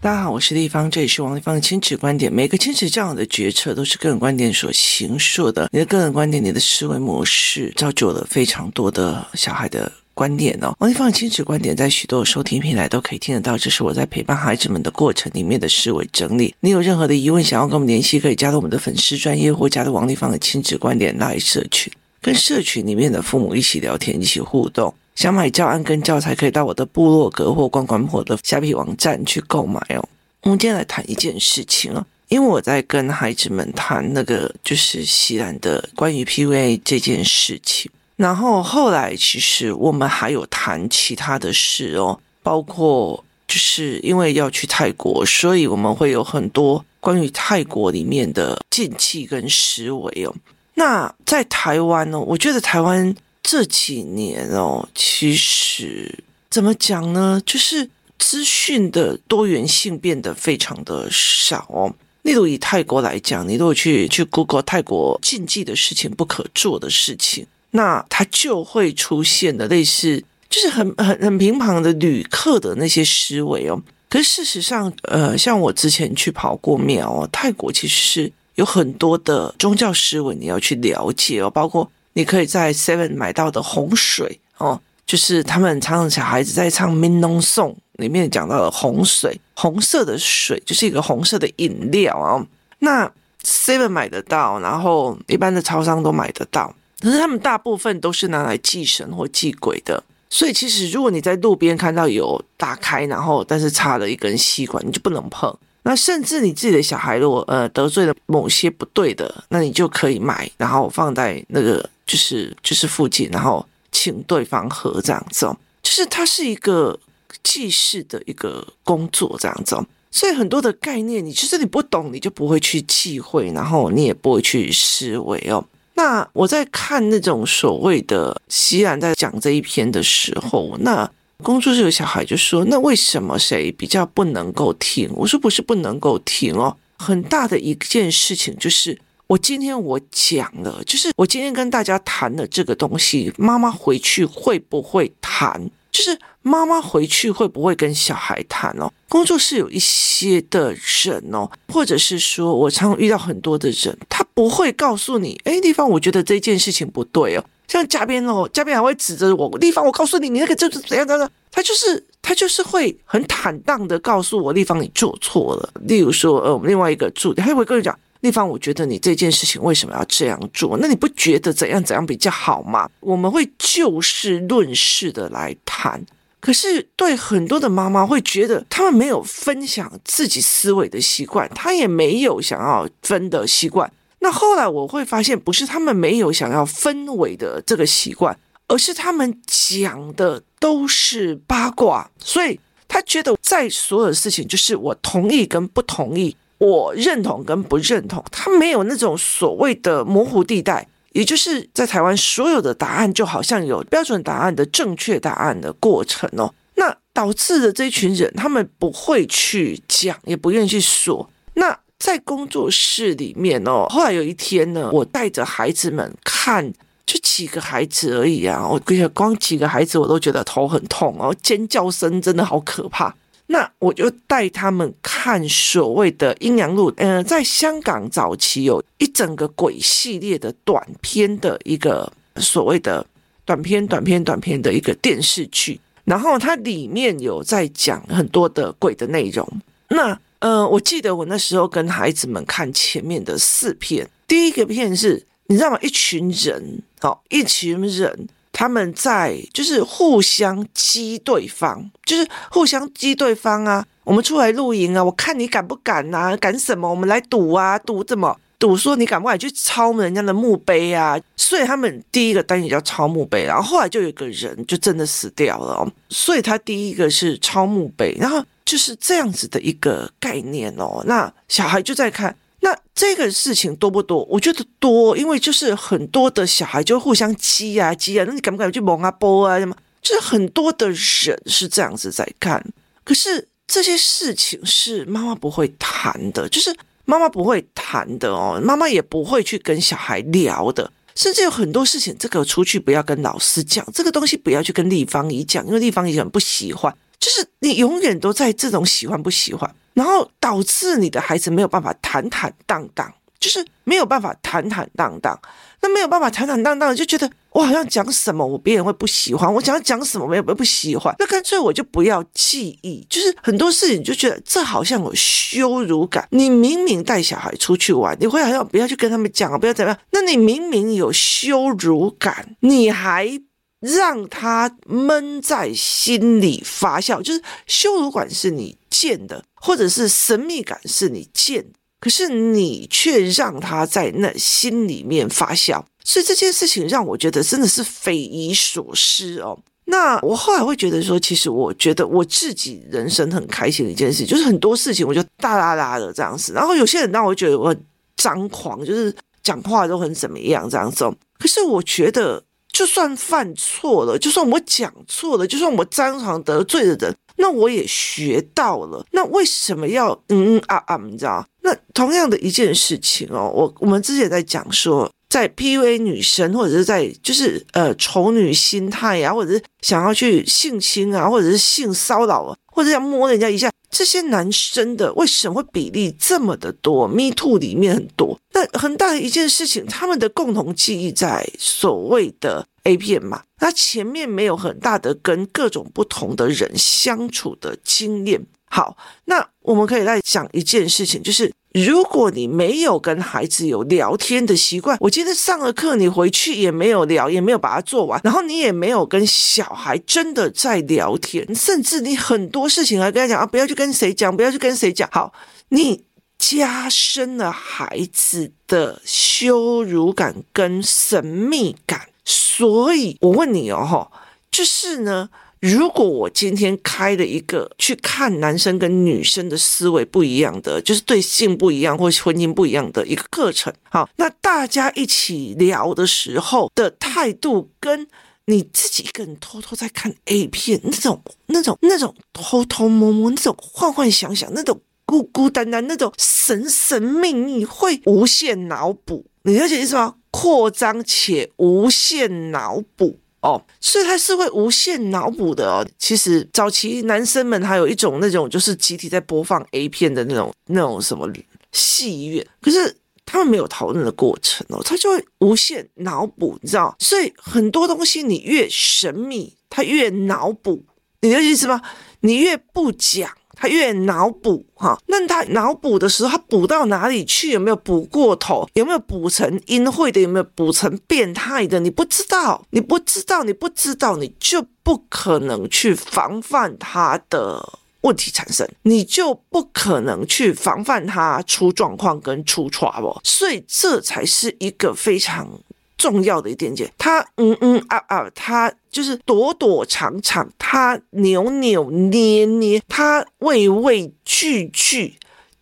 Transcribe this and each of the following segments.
大家好，我是丽芳，这里是王丽芳的亲子观点。每个亲子这样的决策都是个人观点所形塑的。你的个人观点，你的思维模式，造就了非常多的小孩的观点哦。王丽芳的亲子观点在许多收听平台都可以听得到，这是我在陪伴孩子们的过程里面的思维整理。你有任何的疑问，想要跟我们联系，可以加入我们的粉丝专业，或加入王丽芳的亲子观点 LINE 社群，跟社群里面的父母一起聊天，一起互动。想买教案跟教材，可以到我的部落格或关关破的虾皮网站去购买哦。我们今天来谈一件事情哦，因为我在跟孩子们谈那个就是西兰的关于 PUA 这件事情，然后后来其实我们还有谈其他的事哦，包括就是因为要去泰国，所以我们会有很多关于泰国里面的禁忌跟思维哦。那在台湾呢，我觉得台湾。这几年哦，其实怎么讲呢？就是资讯的多元性变得非常的少哦。例如以泰国来讲，你如果去去 Google 泰国禁忌的事情、不可做的事情，那它就会出现的类似，就是很很很平常的旅客的那些思维哦。可是事实上，呃，像我之前去跑过庙哦，泰国其实是有很多的宗教思维你要去了解哦，包括。你可以在 Seven 买到的红水哦，就是他们常常小孩子在唱《民农颂》里面讲到的红水，红色的水就是一个红色的饮料啊。那 Seven 买得到，然后一般的超商都买得到，可是他们大部分都是拿来祭神或祭鬼的。所以其实如果你在路边看到有打开，然后但是插了一根吸管，你就不能碰。那甚至你自己的小孩如果呃得罪了某些不对的，那你就可以买，然后放在那个。就是就是附近，然后请对方喝这样子，就是它是一个祭祀的一个工作这样子，所以很多的概念，你其实你不懂，你就不会去忌讳，然后你也不会去思维哦。那我在看那种所谓的西兰在讲这一篇的时候，那工作室有小孩就说，那为什么谁比较不能够听？我说不是不能够听哦，很大的一件事情就是。我今天我讲了，就是我今天跟大家谈的这个东西，妈妈回去会不会谈？就是妈妈回去会不会跟小孩谈哦？工作室有一些的人哦，或者是说我常遇到很多的人，他不会告诉你，哎，丽芳，我觉得这件事情不对哦。像嘉宾哦，嘉宾还会指着我，丽芳，我告诉你，你那个就是怎样怎样。他就是他就是会很坦荡的告诉我，丽芳，你做错了。例如说，呃，我们另外一个助理，他会跟你讲。地方，我觉得你这件事情为什么要这样做？那你不觉得怎样怎样比较好吗？我们会就事论事的来谈。可是对很多的妈妈会觉得，他们没有分享自己思维的习惯，他也没有想要分的习惯。那后来我会发现，不是他们没有想要氛围的这个习惯，而是他们讲的都是八卦。所以他觉得，在所有的事情，就是我同意跟不同意。我认同跟不认同，他没有那种所谓的模糊地带，也就是在台湾所有的答案就好像有标准答案的正确答案的过程哦，那导致的这一群人，他们不会去讲，也不愿意去说。那在工作室里面哦，后来有一天呢，我带着孩子们看，就几个孩子而已啊，我觉得光几个孩子我都觉得头很痛哦，尖叫声真的好可怕。那我就带他们看所谓的《阴阳路》，呃，在香港早期有一整个鬼系列的短片的一个所谓的短片、短片、短片的一个电视剧，然后它里面有在讲很多的鬼的内容。那呃，我记得我那时候跟孩子们看前面的四片，第一个片是你知道吗？一群人，好，一群人。他们在就是互相激对方，就是互相激对方啊！我们出来露营啊，我看你敢不敢啊？敢什么？我们来赌啊！赌怎么？赌说你敢不敢去抄人家的墓碑啊？所以他们第一个单元叫抄墓碑，然后后来就有个人就真的死掉了，所以他第一个是抄墓碑，然后就是这样子的一个概念哦。那小孩就在看。那这个事情多不多？我觉得多，因为就是很多的小孩就互相激啊激啊，那你敢不敢去蒙啊波啊什么？就是很多的人是这样子在看，可是这些事情是妈妈不会谈的，就是妈妈不会谈的哦，妈妈也不会去跟小孩聊的，甚至有很多事情，这个出去不要跟老师讲，这个东西不要去跟立方姨讲，因为立方姨很不喜欢。就是你永远都在这种喜欢不喜欢，然后导致你的孩子没有办法坦坦荡荡，就是没有办法坦坦荡荡。那没有办法坦坦荡荡，就觉得我好像讲什么我别人会不喜欢，我想要讲什么没有不喜欢，那干脆我就不要记忆。就是很多事情就觉得这好像有羞辱感。你明明带小孩出去玩，你会好像不要去跟他们讲啊，不要怎么样。那你明明有羞辱感，你还让他闷在心里发酵，就是羞辱感是你建的，或者是神秘感是你建的。可是你却让他在那心里面发酵，所以这件事情让我觉得真的是匪夷所思哦。那我后来会觉得说，其实我觉得我自己人生很开心的一件事，就是很多事情我就大啦啦的这样子。然后有些人让我觉得我很张狂，就是讲话都很怎么样这样子。可是我觉得，就算犯错了，就算我讲错了，就算我当场得罪的人。那我也学到了，那为什么要嗯嗯啊啊？你知道？那同样的一件事情哦，我我们之前在讲说，在 PUA 女生或者是在就是呃丑女心态呀、啊，或者是想要去性侵啊，或者是性骚扰啊，或者要摸人家一下，这些男生的为什么会比例这么的多？Me Too 里面很多，那很大的一件事情，他们的共同记忆在所谓的。A 片嘛，那前面没有很大的跟各种不同的人相处的经验。好，那我们可以来讲一件事情，就是如果你没有跟孩子有聊天的习惯，我今天上了课，你回去也没有聊，也没有把它做完，然后你也没有跟小孩真的在聊天，甚至你很多事情还跟他讲啊，不要去跟谁讲，不要去跟谁讲。好，你加深了孩子的羞辱感跟神秘感。所以，我问你哦，就是呢，如果我今天开了一个去看男生跟女生的思维不一样的，就是对性不一样或婚姻不一样的一个课程，好，那大家一起聊的时候的态度，跟你自己一个人偷偷在看 A 片那种、那种、那种偷偷摸摸、那种幻幻想想、那种孤孤单单、那种神神秘秘，会无限脑补，你了解意思吗？扩张且无限脑补哦，所以他是会无限脑补的哦。其实早期男生们还有一种那种就是集体在播放 A 片的那种那种什么戏院，可是他们没有讨论的过程哦，他就会无限脑补，你知道？所以很多东西你越神秘，他越脑补，你的意思吗？你越不讲。他越脑补哈，那他脑补的时候，他补到哪里去？有没有补过头？有没有补成阴晦的？有没有补成变态的？你不知道，你不知道，你不知道，你就不可能去防范他的问题产生，你就不可能去防范他出状况跟出 trouble。所以这才是一个非常。重要的一点点，他嗯嗯啊啊，他就是躲躲藏藏，他扭扭捏捏，他畏畏惧惧，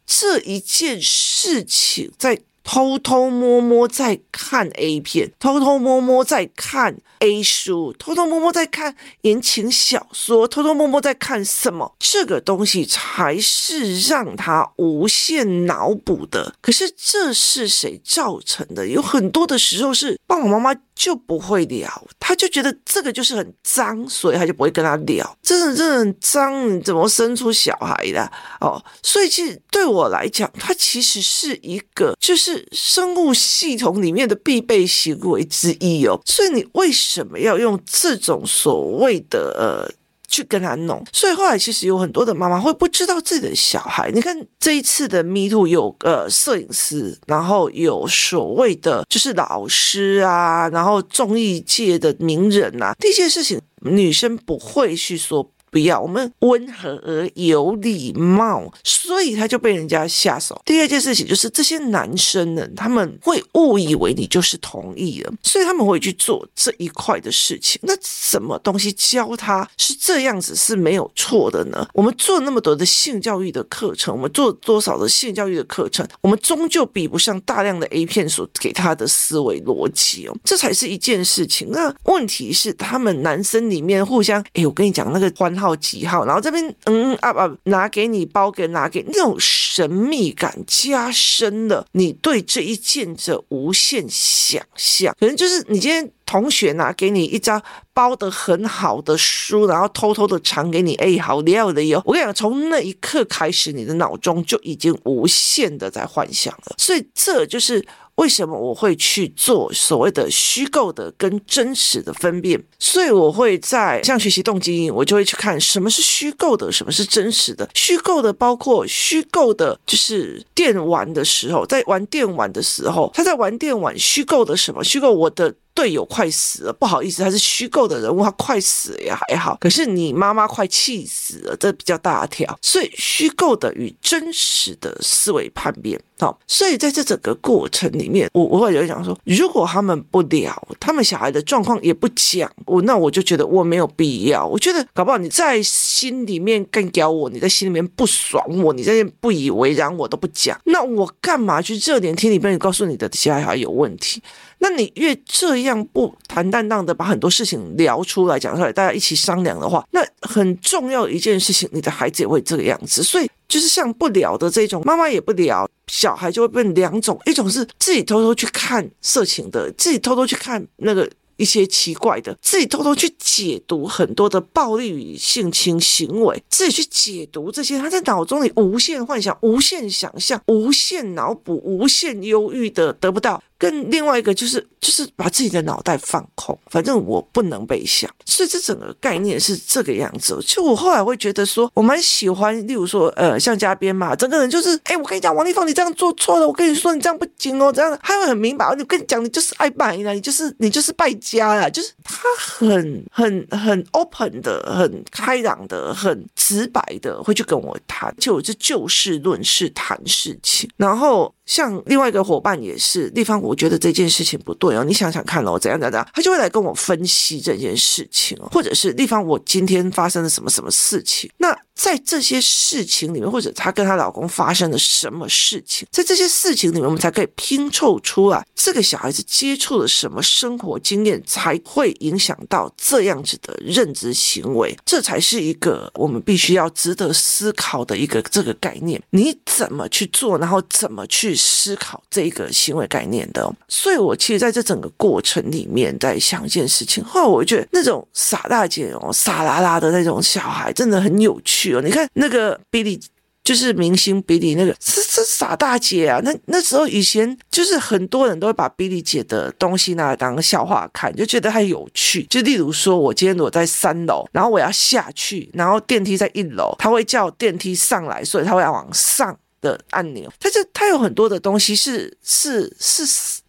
这一件事情在。偷偷摸摸在看 A 片，偷偷摸摸在看 A 书，偷偷摸摸在看言情小说，偷偷摸摸在看什么？这个东西才是让他无限脑补的。可是这是谁造成的？有很多的时候是爸爸妈妈就不会聊，他就觉得这个就是很脏，所以他就不会跟他聊。真的，真的很脏，你怎么生出小孩的？哦，所以其实对我来讲，它其实是一个就是。生物系统里面的必备行为之一哦，所以你为什么要用这种所谓的呃去跟他弄？所以后来其实有很多的妈妈会不知道自己的小孩。你看这一次的 Me Too 有呃摄影师，然后有所谓的就是老师啊，然后综艺界的名人啊，这些事情女生不会去说。不要，我们温和而有礼貌，所以他就被人家下手。第二件事情就是这些男生呢，他们会误以为你就是同意了，所以他们会去做这一块的事情。那什么东西教他是这样子是没有错的呢？我们做那么多的性教育的课程，我们做多少的性教育的课程，我们终究比不上大量的 A 片所给他的思维逻辑哦，这才是一件事情。那问题是他们男生里面互相，哎，我跟你讲那个欢。号几号？然后这边嗯啊啊，拿给你包给拿给那种神秘感加深了你对这一件的无限想象。可能就是你今天同学拿给你一张包得很好的书，然后偷偷的藏给你，哎，好料的哟！我跟你讲，从那一刻开始，你的脑中就已经无限的在幻想了。所以这就是。为什么我会去做所谓的虚构的跟真实的分辨？所以我会在像学习动机，我就会去看什么是虚构的，什么是真实的。虚构的包括虚构的，就是电玩的时候，在玩电玩的时候，他在玩电玩，虚构的什么？虚构我的。队友快死了，不好意思，他是虚构的人物，他快死了也还好。可是你妈妈快气死了，这比较大条。所以虚构的与真实的思维叛变，好，所以在这整个过程里面，我我会有讲说，如果他们不聊，他们小孩的状况也不讲，我那我就觉得我没有必要。我觉得搞不好你在心里面更屌我，你在心里面不爽我，你在不以为然，我都不讲，那我干嘛去热脸贴你背，告诉你的小孩有问题？那你越这样不坦荡荡的把很多事情聊出来讲出来，大家一起商量的话，那很重要一件事情，你的孩子也会这个样子。所以就是像不聊的这种，妈妈也不聊，小孩就会变两种：一种是自己偷偷去看色情的，自己偷偷去看那个。一些奇怪的，自己偷偷去解读很多的暴力与性侵行为，自己去解读这些，他在脑中里无限幻想、无限想象、无限脑补、无限忧郁的得不到。跟另外一个就是，就是把自己的脑袋放空，反正我不能被想，所以这整个概念是这个样子。就我后来会觉得说，我蛮喜欢，例如说，呃，像嘉宾嘛，整个人就是，哎，我跟你讲，王丽芳，你这样做错了，我跟你说，你这样不行哦，这样他会很明白。我跟你讲，你就是爱败啦，你就是你就是败家啦，就是他很很很 open 的，很开朗的，很直白的，会去跟我谈，就我就就事论事谈事情，然后。像另外一个伙伴也是地方，我觉得这件事情不对哦，你想想看哦，怎样怎样，他就会来跟我分析这件事情哦，或者是地方我今天发生了什么什么事情，那。在这些事情里面，或者她跟她老公发生了什么事情，在这些事情里面，我们才可以拼凑出来这个小孩子接触了什么生活经验，才会影响到这样子的认知行为。这才是一个我们必须要值得思考的一个这个概念。你怎么去做，然后怎么去思考这个行为概念的？所以，我其实在这整个过程里面，在想一件事情。后来，我觉得那种傻大姐哦，傻啦啦的那种小孩，真的很有趣哦。你看那个比利，就是明星比利那个，是是傻大姐啊。那那时候以前就是很多人都会把比利姐的东西拿来当笑话看，就觉得她有趣。就例如说，我今天我在三楼，然后我要下去，然后电梯在一楼，他会叫电梯上来，所以他会要往上的按钮。他就他有很多的东西是是是。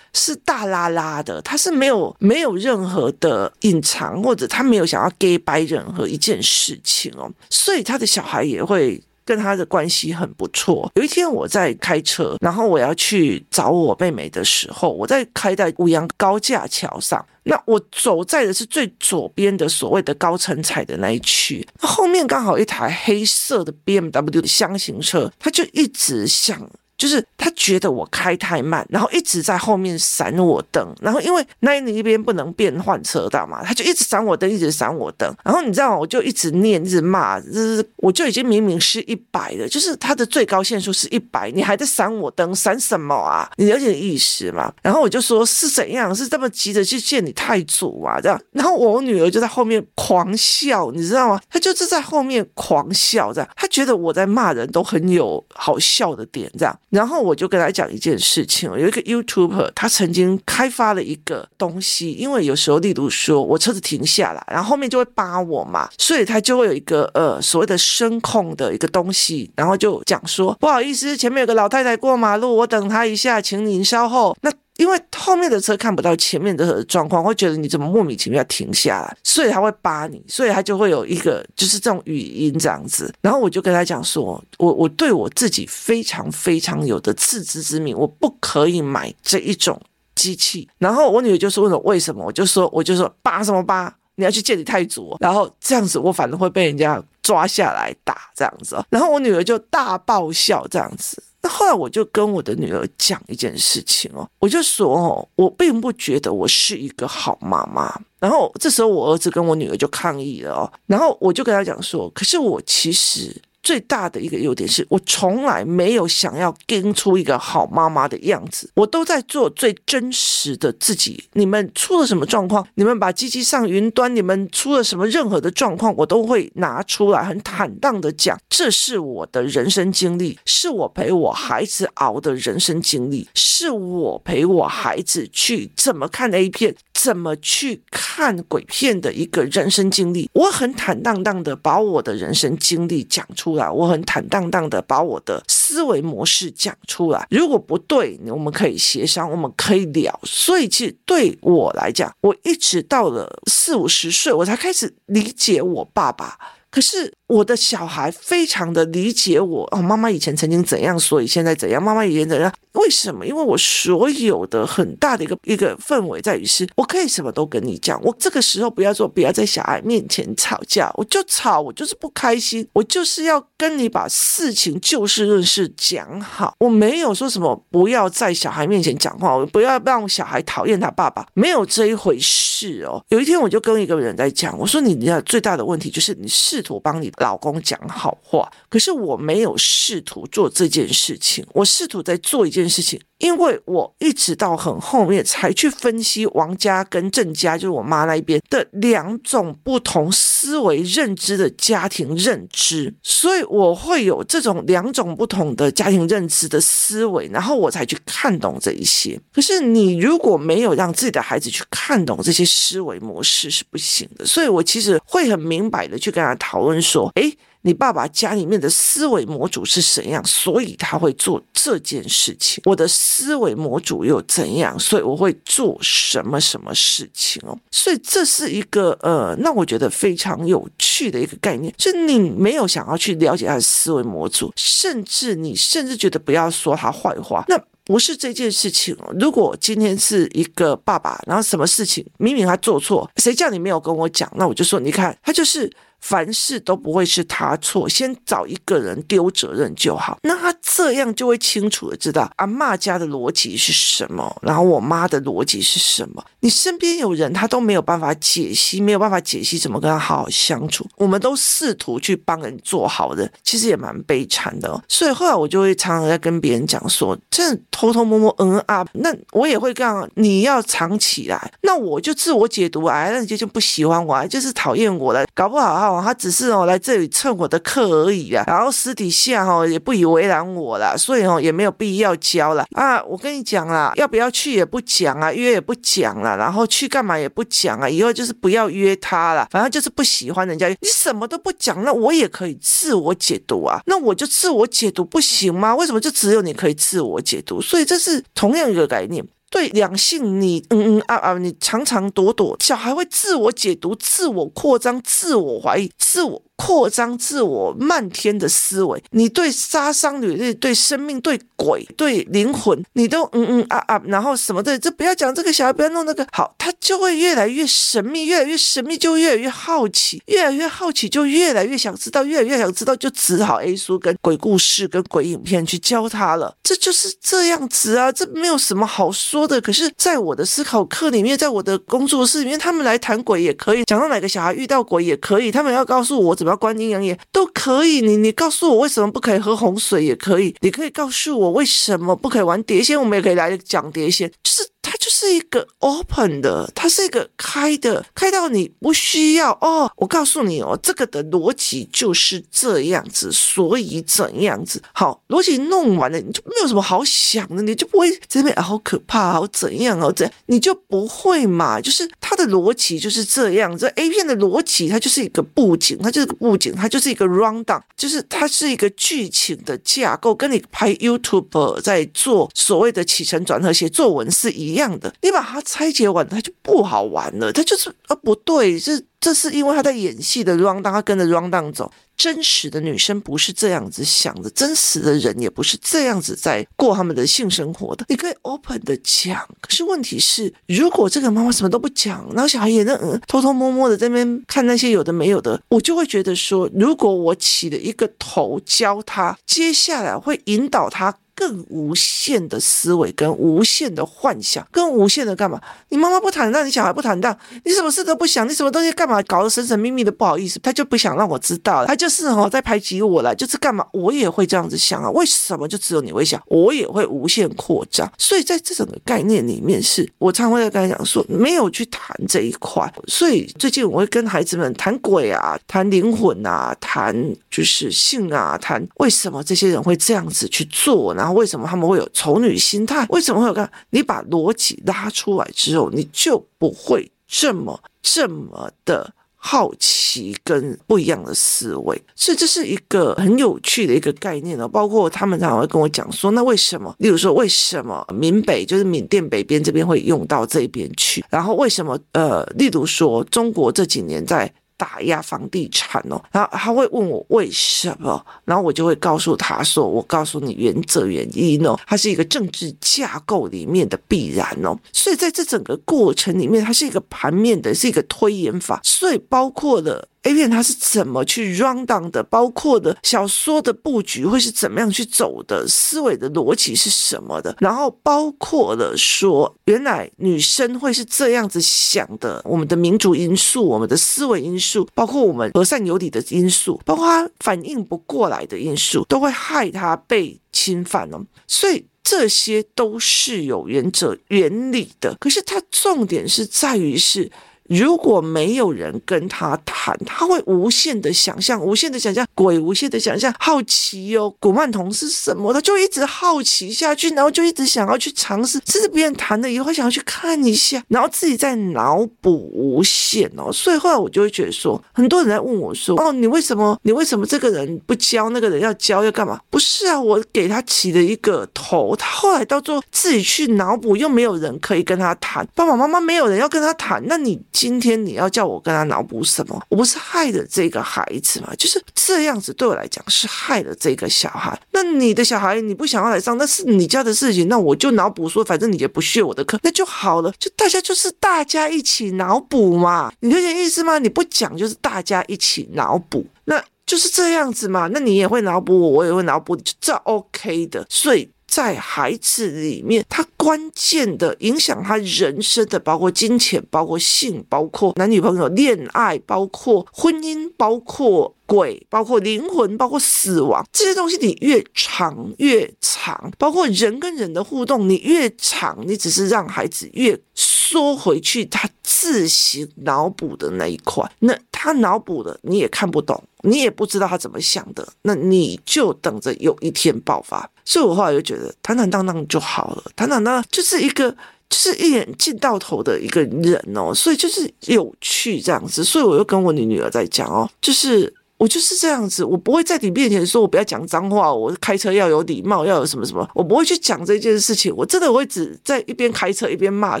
是大拉拉的，他是没有没有任何的隐藏，或者他没有想要给掰任何一件事情哦，所以他的小孩也会跟他的关系很不错。有一天我在开车，然后我要去找我妹妹的时候，我在开在五杨高架桥上，那我走在的是最左边的所谓的高层彩的那一区，那后面刚好一台黑色的 BMW 的厢型车，他就一直想。就是他觉得我开太慢，然后一直在后面闪我灯，然后因为那一边不能变换车道嘛，他就一直闪我灯，一直闪我灯，然后你知道吗？我就一直念，一直骂，就是我就已经明明是一百了，就是他的最高限速是一百，你还在闪我灯，闪什么啊？你了解意思吗？然后我就说是怎样，是这么急着去见你太祖啊？这样，然后我女儿就在后面狂笑，你知道吗？她就是在后面狂笑，这样，她觉得我在骂人都很有好笑的点，这样。然后我就跟他讲一件事情，有一个 YouTuber，他曾经开发了一个东西，因为有时候，例如说我车子停下来，然后后面就会扒我嘛，所以他就会有一个呃所谓的声控的一个东西，然后就讲说不好意思，前面有个老太太过马路，我等她一下，请您稍后。那因为后面的车看不到前面的状况，会觉得你怎么莫名其妙停下来，所以他会扒你，所以他就会有一个就是这种语音这样子。然后我就跟他讲说，我我对我自己非常非常有的自知之明，我不可以买这一种机器。然后我女儿就说问我为什么，我就说我就说扒什么扒，你要去见你太祖，然后这样子我反正会被人家抓下来打这样子。然后我女儿就大爆笑这样子。后来我就跟我的女儿讲一件事情哦，我就说哦，我并不觉得我是一个好妈妈。然后这时候我儿子跟我女儿就抗议了哦，然后我就跟他讲说，可是我其实最大的一个优点是我从来没有想要跟出一个好妈妈的样子，我都在做最真实的自己。你们出了什么状况？你们把机器上云端，你们出了什么任何的状况，我都会拿出来很坦荡的讲，这是我的人生经历，是我陪我孩子熬的人生经历，是我陪我孩子去怎么看 A 片。怎么去看鬼片的一个人生经历？我很坦荡荡的把我的人生经历讲出来，我很坦荡荡的把我的思维模式讲出来。如果不对，我们可以协商，我们可以聊。所以，其实对我来讲，我一直到了四五十岁，我才开始理解我爸爸。可是我的小孩非常的理解我哦，妈妈以前曾经怎样，所以现在怎样？妈妈以前怎样？为什么？因为我所有的很大的一个一个氛围在于是，我可以什么都跟你讲。我这个时候不要说，不要在小孩面前吵架，我就吵，我就是不开心，我就是要跟你把事情就事论事讲好。我没有说什么不要在小孩面前讲话，我不要让小孩讨厌他爸爸，没有这一回事是哦。有一天我就跟一个人在讲，我说你你最大的问题就是你试图帮你老公讲好话，可是我没有试图做这件事情，我试图在做一件事情。因为我一直到很后面才去分析王家跟郑家，就是我妈那一边的两种不同思维认知的家庭认知，所以我会有这种两种不同的家庭认知的思维，然后我才去看懂这一些。可是你如果没有让自己的孩子去看懂这些思维模式是不行的，所以我其实会很明白的去跟他讨论说，诶。你爸爸家里面的思维模组是怎样，所以他会做这件事情。我的思维模组又怎样，所以我会做什么什么事情哦。所以这是一个呃，那我觉得非常有趣的一个概念，就你没有想要去了解他的思维模组，甚至你甚至觉得不要说他坏话，那不是这件事情哦。如果今天是一个爸爸，然后什么事情明明他做错，谁叫你没有跟我讲？那我就说，你看他就是。凡事都不会是他错，先找一个人丢责任就好。那他这样就会清楚的知道阿嬷家的逻辑是什么，然后我妈的逻辑是什么。你身边有人，他都没有办法解析，没有办法解析怎么跟他好好相处。我们都试图去帮人做好人，其实也蛮悲惨的。所以后来我就会常常在跟别人讲说，这偷偷摸摸嗯啊，那我也会讲你要藏起来。那我就自我解读啊，那你就就不喜欢我，就是讨厌我了，搞不好。他只是哦来这里蹭我的课而已啊，然后私底下哦也不以为然我啦，所以哦也没有必要教了啊！我跟你讲啦，要不要去也不讲啊，约也不讲了，然后去干嘛也不讲啊，以后就是不要约他了，反正就是不喜欢人家，你什么都不讲，那我也可以自我解读啊，那我就自我解读不行吗？为什么就只有你可以自我解读？所以这是同样一个概念。对两性你，嗯嗯啊啊，你长长躲躲，小孩会自我解读、自我扩张、自我怀疑、自我。扩张自我漫天的思维，你对杀伤力、对生命、对鬼、对灵魂，你都嗯嗯啊啊，然后什么的，这不要讲这个小孩，不要弄那个，好，他就会越来越神秘，越来越神秘，就越来越好奇，越来越好奇，就越来越想知道，越来越想知道，就只好 A 书跟鬼故事跟鬼影片去教他了。这就是这样子啊，这没有什么好说的。可是，在我的思考课里面，在我的工作室里面，他们来谈鬼也可以，讲到哪个小孩遇到鬼也可以，他们要告诉我怎要。观阴阳眼都可以，你你告诉我为什么不可以喝红水也可以，你可以告诉我为什么不可以玩碟仙，我们也可以来讲碟仙，就是。它就是一个 open 的，它是一个开的，开到你不需要哦。我告诉你哦，这个的逻辑就是这样子，所以怎样子好，逻辑弄完了，你就没有什么好想的，你就不会这边好可怕，好怎样哦，这你就不会嘛。就是它的逻辑就是这样子，A 片的逻辑它就是一个布景，它就是个布景，它就是一个 rundown，就是它是一个剧情的架构，跟你拍 YouTube 在做所谓的起承转合写作文是一样。一样的，你把它拆解完，它就不好玩了。它就是啊，不对，这这是因为他在演戏的 rundown，他跟着 rundown 走。真实的女生不是这样子想的，真实的人也不是这样子在过他们的性生活的。你可以 open 的讲，可是问题是，如果这个妈妈什么都不讲，然后小孩也那偷偷摸摸的在那边看那些有的没有的，我就会觉得说，如果我起了一个头教他，接下来会引导他。更无限的思维，跟无限的幻想，跟无限的干嘛？你妈妈不坦荡，你小孩不坦荡，你什么事都不想，你什么东西干嘛？搞得神神秘秘的，不好意思，他就不想让我知道了，他就是哦在排挤我了，就是干嘛？我也会这样子想啊，为什么就只有你会想？我也会无限扩张，所以在这整个概念里面是，我常会在跟他讲说，没有去谈这一块，所以最近我会跟孩子们谈鬼啊，谈灵魂啊，谈就是性啊，谈为什么这些人会这样子去做呢，然后为什么他们会有丑女心态，为什么会有个？你把逻辑拉出来之后，你就不会这么这么的。好奇跟不一样的思维，所以这是一个很有趣的一个概念哦。包括他们常常会跟我讲说，那为什么？例如说，为什么缅北就是缅甸北边这边会用到这边去？然后为什么？呃，例如说，中国这几年在。打压房地产哦，然后他会问我为什么，然后我就会告诉他说：“我告诉你原则原因哦，它是一个政治架构里面的必然哦，所以在这整个过程里面，它是一个盘面的，是一个推演法，所以包括了。” A 片它是怎么去 run down 的？包括的小说的布局会是怎么样去走的？思维的逻辑是什么的？然后包括了说，原来女生会是这样子想的。我们的民族因素，我们的思维因素，包括我们和善有理的因素，包括她反应不过来的因素，都会害她被侵犯哦。所以这些都是有原则原理的。可是它重点是在于是。如果没有人跟他谈，他会无限的想象，无限的想象，鬼无限的想象，好奇哦，古曼童是什么？他就一直好奇下去，然后就一直想要去尝试，甚至别人谈了以后，想要去看一下，然后自己在脑补无限哦。所以后来我就会觉得说，很多人在问我说，哦，你为什么？你为什么这个人不教，那个人要教，要干嘛？不是啊，我给他起了一个头，他后来到最后自己去脑补，又没有人可以跟他谈，爸爸妈妈没有人要跟他谈，那你。今天你要叫我跟他脑补什么？我不是害了这个孩子吗？就是这样子，对我来讲是害了这个小孩。那你的小孩你不想要来上，那是你家的事情。那我就脑补说，反正你也不屑我的课，那就好了。就大家就是大家一起脑补嘛，你有点意思吗？你不讲就是大家一起脑补，那就是这样子嘛。那你也会脑补我，我也会脑补你，就这 OK 的。所以。在孩子里面，他关键的影响他人生的，包括金钱，包括性，包括男女朋友、恋爱，包括婚姻，包括鬼，包括灵魂，包括死亡这些东西，你越长越长，包括人跟人的互动，你越长，你只是让孩子越缩回去，他自行脑补的那一块，那他脑补的你也看不懂。你也不知道他怎么想的，那你就等着有一天爆发。所以我后来就觉得坦坦荡荡就好了，坦坦荡荡就是一个就是一眼见到头的一个人哦，所以就是有趣这样子。所以我又跟我女女儿在讲哦，就是。我就是这样子，我不会在你面前说，我不要讲脏话，我开车要有礼貌，要有什么什么，我不会去讲这件事情。我真的我会只在一边开车一边骂，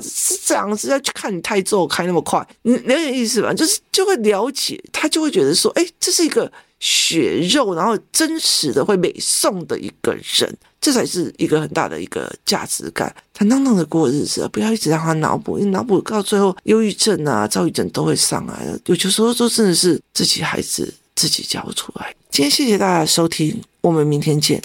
是这样子，要去看你太重开那么快，你了解意思吧？就是就会了解，他就会觉得说，哎，这是一个血肉，然后真实的会美颂的一个人，这才是一个很大的一个价值感。坦荡荡的过日子，不要一直让他脑补，因为脑补到最后，忧郁症啊、躁郁症都会上来了。有些时候都真的是自己孩子。自己交出来。今天谢谢大家收听，我们明天见。